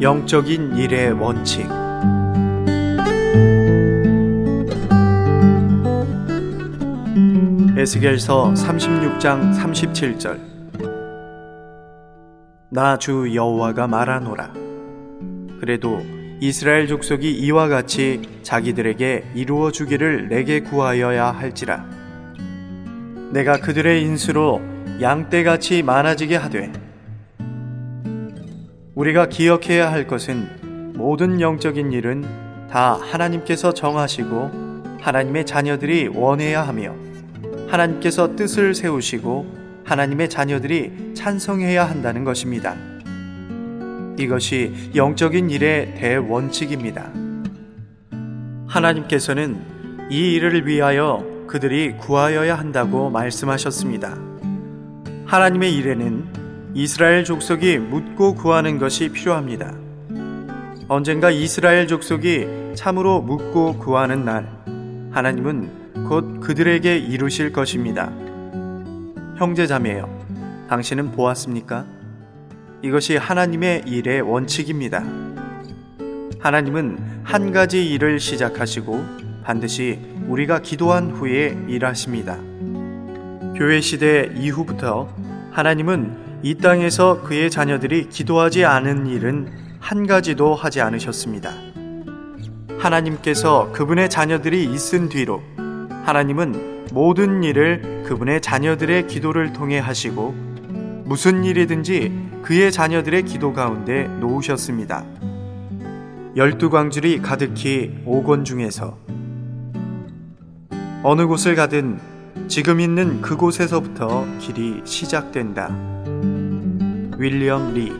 영적인 일의 원칙. 에스겔서 36장 37절. 나 주 여호와가 말하노라. 그래도 이스라엘 족속이 이와 같이 자기들에게 이루어 주기를 내게 구하여야 할지라. 내가 그들의 인수로 양떼같이 많아지게 하되 우리가 기억해야 할 것은 모든 영적인 일은 다 하나님께서 정하시고 하나님의 자녀들이 원해야 하며 하나님께서 뜻을 세우시고 하나님의 자녀들이 찬성해야 한다는 것입니다. 이것이 영적인 일의 대원칙입니다. 하나님께서는 이 일을 위하여 그들이 구하여야 한다고 말씀하셨습니다. 하나님의 일에는 이스라엘 족속이 묻고 구하는 것이 필요합니다. 언젠가 이스라엘 족속이 참으로 묻고 구하는 날, 하나님은 곧 그들에게 이루실 것입니다. 형제자매여, 당신은 보았습니까? 이것이 하나님의 일의 원칙입니다. 하나님은 한 가지 일을 시작하시고 반드시 우리가 기도한 후에 일하십니다. 교회 시대 이후부터 하나님은 이 땅에서 그의 자녀들이 기도하지 않은 일은 한 가지도 하지 않으셨습니다. 하나님께서 그분의 자녀들이 있은 뒤로 하나님은 모든 일을 그분의 자녀들의 기도를 통해 하시고 무슨 일이든지 그의 자녀들의 기도 가운데 놓으셨습니다. 열두 광줄이 가득히 오건 중에서 어느 곳을 가든 지금 있는 그곳에서부터 길이 시작된다. 윌리엄 리